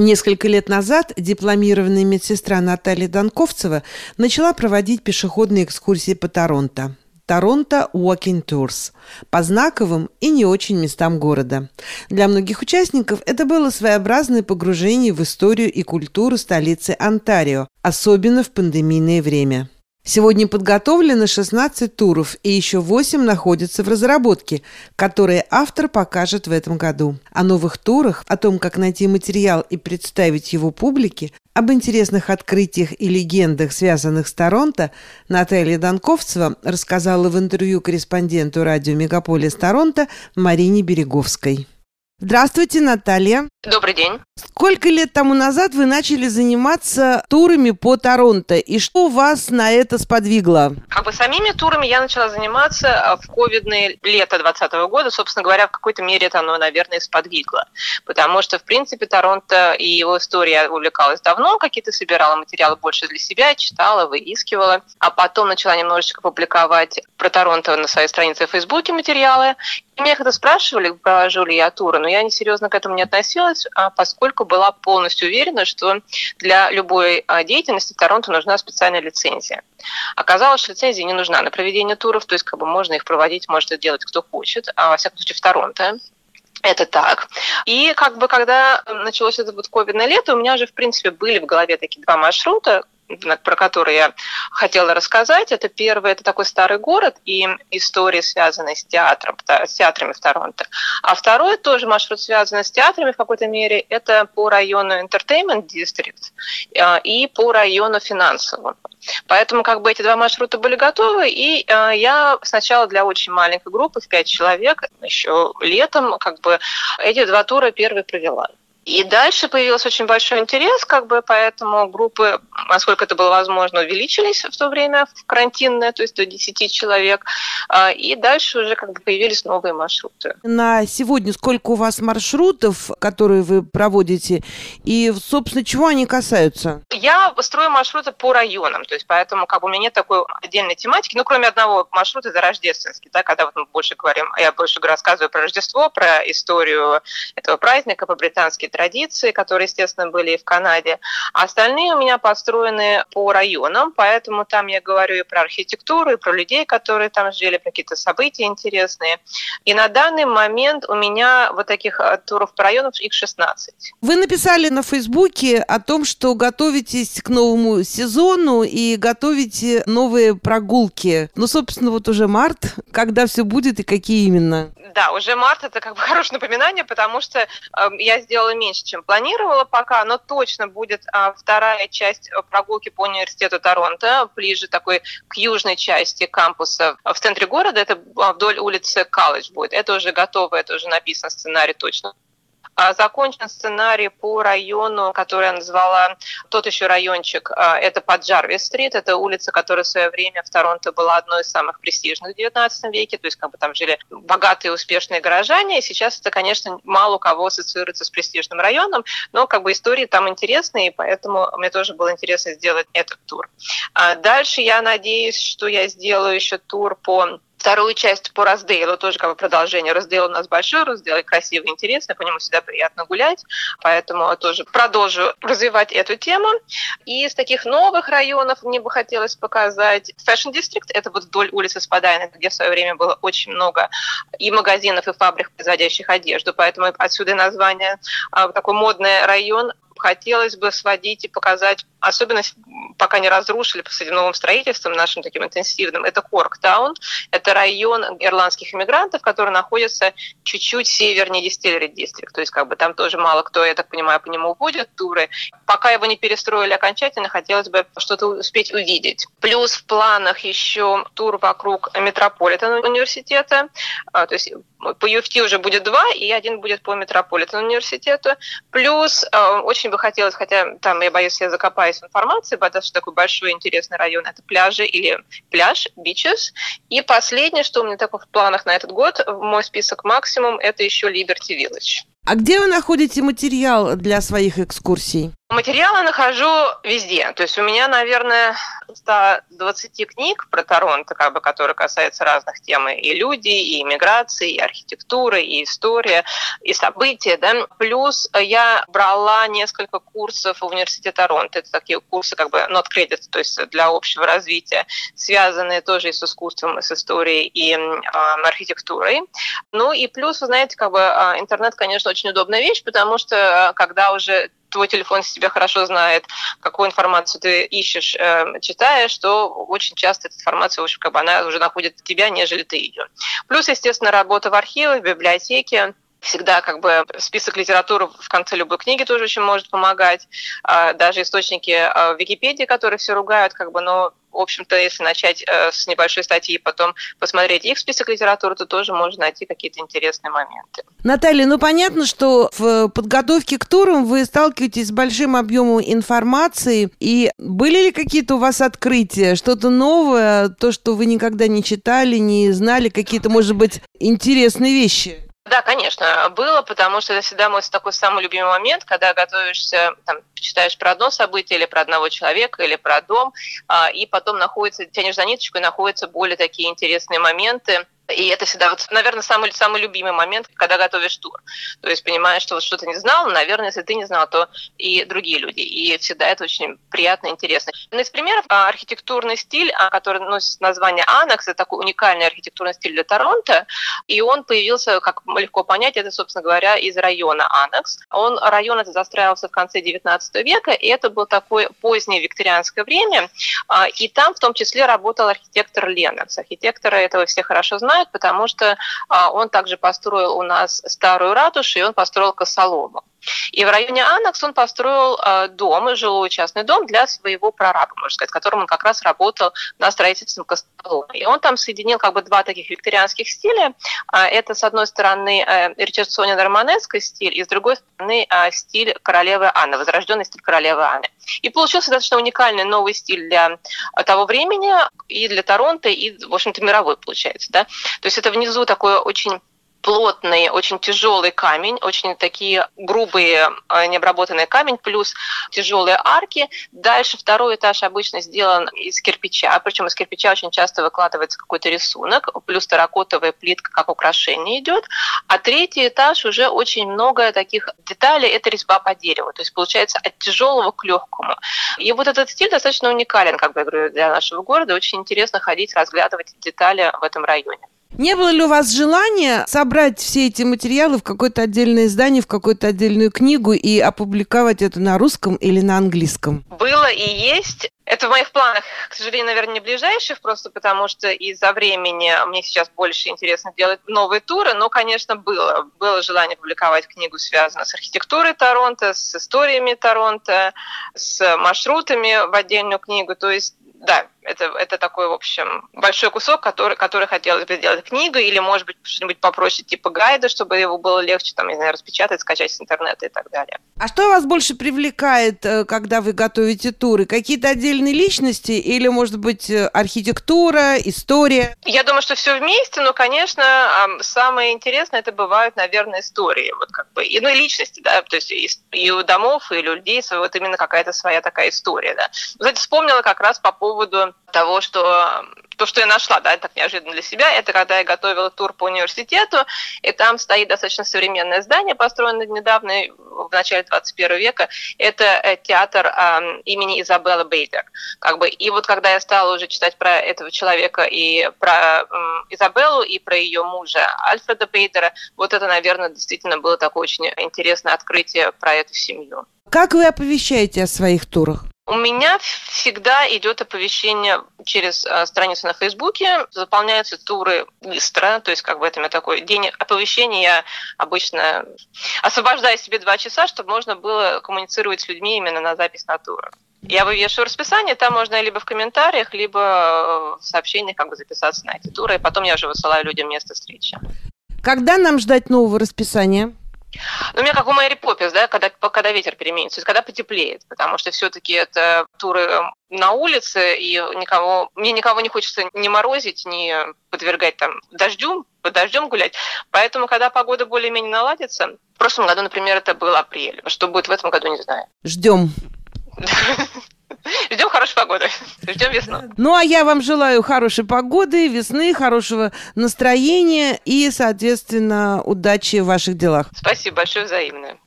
Несколько лет назад дипломированная медсестра Наталья Донковцева начала проводить пешеходные экскурсии по Торонто. Торонто Walking Tours по знаковым и не очень местам города. Для многих участников это было своеобразное погружение в историю и культуру столицы Онтарио, особенно в пандемийное время. Сегодня подготовлено 16 туров, и еще 8 находятся в разработке, которые автор покажет в этом году. О новых турах, о том, как найти материал и представить его публике, об интересных открытиях и легендах, связанных с Торонто, Наталья Донковцева рассказала в интервью корреспонденту радио «Мегаполис Торонто» Марине Береговской. Здравствуйте, Наталья. Добрый день. Сколько лет тому назад вы начали заниматься турами по Торонто, и что вас на это сподвигло? Как бы самими турами я начала заниматься а, в ковидное лето 2020 года. Собственно говоря, в какой-то мере это оно, наверное, сподвигло. Потому что, в принципе, Торонто и его история увлекалась давно, какие-то собирала материалы больше для себя, читала, выискивала. А потом начала немножечко публиковать про Торонто на своей странице в Фейсбуке материалы. Меня когда спрашивали, ли я туры, но я несерьезно к этому не относилась, а поскольку была полностью уверена, что для любой а, деятельности Торонто нужна специальная лицензия. Оказалось, что лицензия не нужна на проведение туров, то есть как бы можно их проводить, может это делать кто хочет, а во всяком случае в Торонто. Это так. И как бы когда началось это вот ковидное лето, у меня уже, в принципе, были в голове такие два маршрута, про который я хотела рассказать. Это первый, это такой старый город и истории, связанные с театром, с театрами в Торонто. А второй тоже маршрут, связанный с театрами в какой-то мере, это по району Entertainment District а, и по району финансовому. Поэтому как бы эти два маршрута были готовы, и э, я сначала для очень маленькой группы, в пять человек, еще летом, как бы эти два тура первые провела. И дальше появился очень большой интерес, как бы, поэтому группы, насколько это было возможно, увеличились в то время в карантинное, то есть до 10 человек. А, и дальше уже как бы появились новые маршруты. На сегодня сколько у вас маршрутов, которые вы проводите, и, собственно, чего они касаются? Я строю маршруты по районам, то есть поэтому как бы у меня нет такой отдельной тематики, ну, кроме одного маршрута, это рождественский, да, когда вот мы больше говорим, я больше рассказываю про Рождество, про историю этого праздника, по-британски традиции, которые, естественно, были и в Канаде. А остальные у меня построены по районам, поэтому там я говорю и про архитектуру, и про людей, которые там жили, про какие-то события интересные. И на данный момент у меня вот таких э, туров по районам их 16. Вы написали на Фейсбуке о том, что готовитесь к новому сезону и готовите новые прогулки. Ну, собственно, вот уже март. Когда все будет и какие именно? Да, уже март это как бы хорошее напоминание, потому что э, я сделала меньше, чем планировала пока, но точно будет э, вторая часть э, прогулки по университету Торонто, ближе такой к южной части кампуса в центре города, это вдоль улицы Колледж будет. Это уже готово, это уже написан сценарий точно а, закончен сценарий по району, который я назвала тот еще райончик. А, это под Джарвис-стрит. Это улица, которая в свое время в Торонто была одной из самых престижных в 19 веке. То есть как бы там жили богатые успешные горожане. И сейчас это, конечно, мало у кого ассоциируется с престижным районом. Но как бы истории там интересные, и поэтому мне тоже было интересно сделать этот тур. А дальше я надеюсь, что я сделаю еще тур по Вторую часть по Раздейлу, тоже как бы продолжение. Раздейл у нас большой, Раздейл красивый, интересный, по нему всегда приятно гулять, поэтому тоже продолжу развивать эту тему. И из таких новых районов мне бы хотелось показать Fashion District, это вот вдоль улицы Спадайна, где в свое время было очень много и магазинов, и фабрик, производящих одежду, поэтому отсюда название. А, такой модный район хотелось бы сводить и показать, особенно пока не разрушили по этим новым строительством нашим таким интенсивным, это Корктаун. Это район ирландских иммигрантов, который находится чуть-чуть севернее Distillery District. То есть как бы там тоже мало кто, я так понимаю, по нему водит туры. Пока его не перестроили окончательно, хотелось бы что-то успеть увидеть. Плюс в планах еще тур вокруг Метрополитен университета. А, то есть по U of T уже будет два, и один будет по Метрополитен университету. Плюс э, очень бы хотелось, хотя там я боюсь, я закопаюсь в информации, потому что такой большой интересный район это пляжи или пляж, beaches. И последнее, что у меня такое в планах на этот год, мой список максимум, это еще Liberty Village. А где вы находите материал для своих экскурсий? Материалы нахожу везде. То есть у меня, наверное, 120 книг про Торонто, как бы, которые касаются разных тем. И люди, и иммиграции, и архитектуры, и история, и события. Да? Плюс я брала несколько курсов в университете Торонто. Это такие курсы как бы not credit, то есть для общего развития, связанные тоже и с искусством, и с историей, и э, архитектурой. Ну и плюс, вы знаете, как бы интернет, конечно, очень удобная вещь, потому что когда уже твой телефон себя хорошо знает, какую информацию ты ищешь, э, читаешь, то очень часто эта информация, в общем, как бы она уже находит тебя, нежели ты ее. Плюс, естественно, работа в архиве, в библиотеке, всегда как бы список литературы в конце любой книги тоже очень может помогать. А, даже источники а, в Википедии, которые все ругают, как бы, но в общем-то, если начать э, с небольшой статьи и потом посмотреть их список литературы, то тоже можно найти какие-то интересные моменты. Наталья, ну понятно, что в подготовке к турам вы сталкиваетесь с большим объемом информации. И были ли какие-то у вас открытия, что-то новое, то, что вы никогда не читали, не знали, какие-то, может быть, интересные вещи? Да, конечно, было, потому что это всегда мой такой самый любимый момент, когда готовишься, там, читаешь про одно событие или про одного человека, или про дом, а, и потом находится, тянешь за ниточку, и находятся более такие интересные моменты, и это всегда, вот, наверное, самый, самый любимый момент, когда готовишь тур. То есть понимаешь, что вот что-то не знал, наверное, если ты не знал, то и другие люди. И всегда это очень приятно и интересно. Ну, из примеров а, архитектурный стиль, а, который носит название Анакс, это такой уникальный архитектурный стиль для Торонто. И он появился, как легко понять, это, собственно говоря, из района Анакс. Он, район этот застраивался в конце 19 века, и это было такое позднее викторианское время. А, и там в том числе работал архитектор Ленокс. Архитектора этого все хорошо знают знают, потому что а, он также построил у нас старую ратушу, и он построил косолому. И в районе Анакс он построил э, дом, жилой частный дом для своего прораба, можно сказать, которым он как раз работал на строительстве Костолома. И он там соединил как бы два таких викторианских стиля. Э, это, с одной стороны, э, Ричардсонин-романесский стиль, и с другой стороны, э, стиль королевы Анны, возрожденный стиль королевы Анны. И получился достаточно уникальный новый стиль для того времени и для Торонто, и, в общем-то, мировой получается. Да? То есть это внизу такое очень плотный, очень тяжелый камень, очень такие грубые, э, необработанный камень, плюс тяжелые арки. Дальше второй этаж обычно сделан из кирпича, причем из кирпича очень часто выкладывается какой-то рисунок, плюс терракотовая плитка как украшение идет. А третий этаж уже очень много таких деталей, это резьба по дереву, то есть получается от тяжелого к легкому. И вот этот стиль достаточно уникален, как бы я говорю, для нашего города. Очень интересно ходить, разглядывать детали в этом районе. Не было ли у вас желания собрать все эти материалы в какое-то отдельное издание, в какую-то отдельную книгу и опубликовать это на русском или на английском? Было и есть. Это в моих планах, к сожалению, наверное, не ближайших, просто потому что из-за времени мне сейчас больше интересно делать новые туры, но, конечно, было. Было желание публиковать книгу, связанную с архитектурой Торонто, с историями Торонто, с маршрутами в отдельную книгу. То есть да, это, это такой, в общем, большой кусок, который, который хотелось бы сделать книгой, или, может быть, что-нибудь попроще типа гайда, чтобы его было легче, там, не знаю, распечатать, скачать с интернета и так далее. А что вас больше привлекает, э, когда вы готовите туры? Какие-то отдельные личности или, может быть, э, архитектура, история? Я думаю, что все вместе, но, конечно, самое интересное это бывают, наверное, истории, вот как бы, и, ну, и личности, да, то есть и, у домов, и у людей, вот именно какая-то своя такая история, да. Кстати, вспомнила как раз по поводу того, что то, что я нашла, да, так неожиданно для себя, это когда я готовила тур по университету, и там стоит достаточно современное здание, построенное недавно, в начале 21 века, это э, театр э, имени Изабелла Бейдер. Как бы, и вот когда я стала уже читать про этого человека и про э, Изабеллу, и про ее мужа Альфреда Бейдера, вот это, наверное, действительно было такое очень интересное открытие про эту семью. Как вы оповещаете о своих турах? У меня всегда идет оповещение через э, страницу на Фейсбуке, заполняются туры быстро, то есть как бы это у меня такой день оповещения, я обычно освобождаю себе два часа, чтобы можно было коммуницировать с людьми именно на запись на туры. Я вывешиваю расписание, там можно либо в комментариях, либо э, в сообщениях как бы записаться на эти туры, и потом я уже высылаю людям место встречи. Когда нам ждать нового расписания? Ну, у меня как у Мэри Поппис, да, когда, когда ветер переменится, то есть когда потеплеет, потому что все-таки это туры эм, на улице, и никого, мне никого не хочется ни морозить, ни подвергать там дождю, под дождем гулять. Поэтому, когда погода более-менее наладится, в прошлом году, например, это был апрель. Что будет в этом году, не знаю. Ждем. Ждем хорошей погоды. Ждем весну. Ну, а я вам желаю хорошей погоды, весны, хорошего настроения и, соответственно, удачи в ваших делах. Спасибо большое, взаимно.